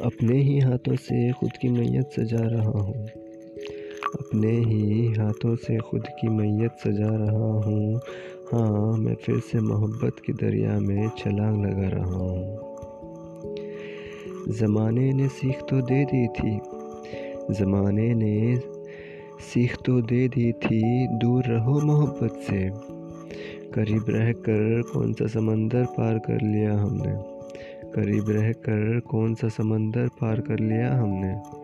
अपने ही हाथों से खुद की मैयत सजा रहा हूँ। अपने ही हाथों से खुद की मैयत सजा रहा हूँ। हाँ मैं फिर से मोहब्बत के दरिया में छलांग लगा रहा हूँ। ज़माने ने सीख तो दे दी थी। ज़माने ने सीख तो दे दी थी। दूर रहो मोहब्बत से। करीब रह कर कौन सा समंदर पार कर लिया हमने? करीब रहकर कौन सा समंदर पार कर लिया हमने?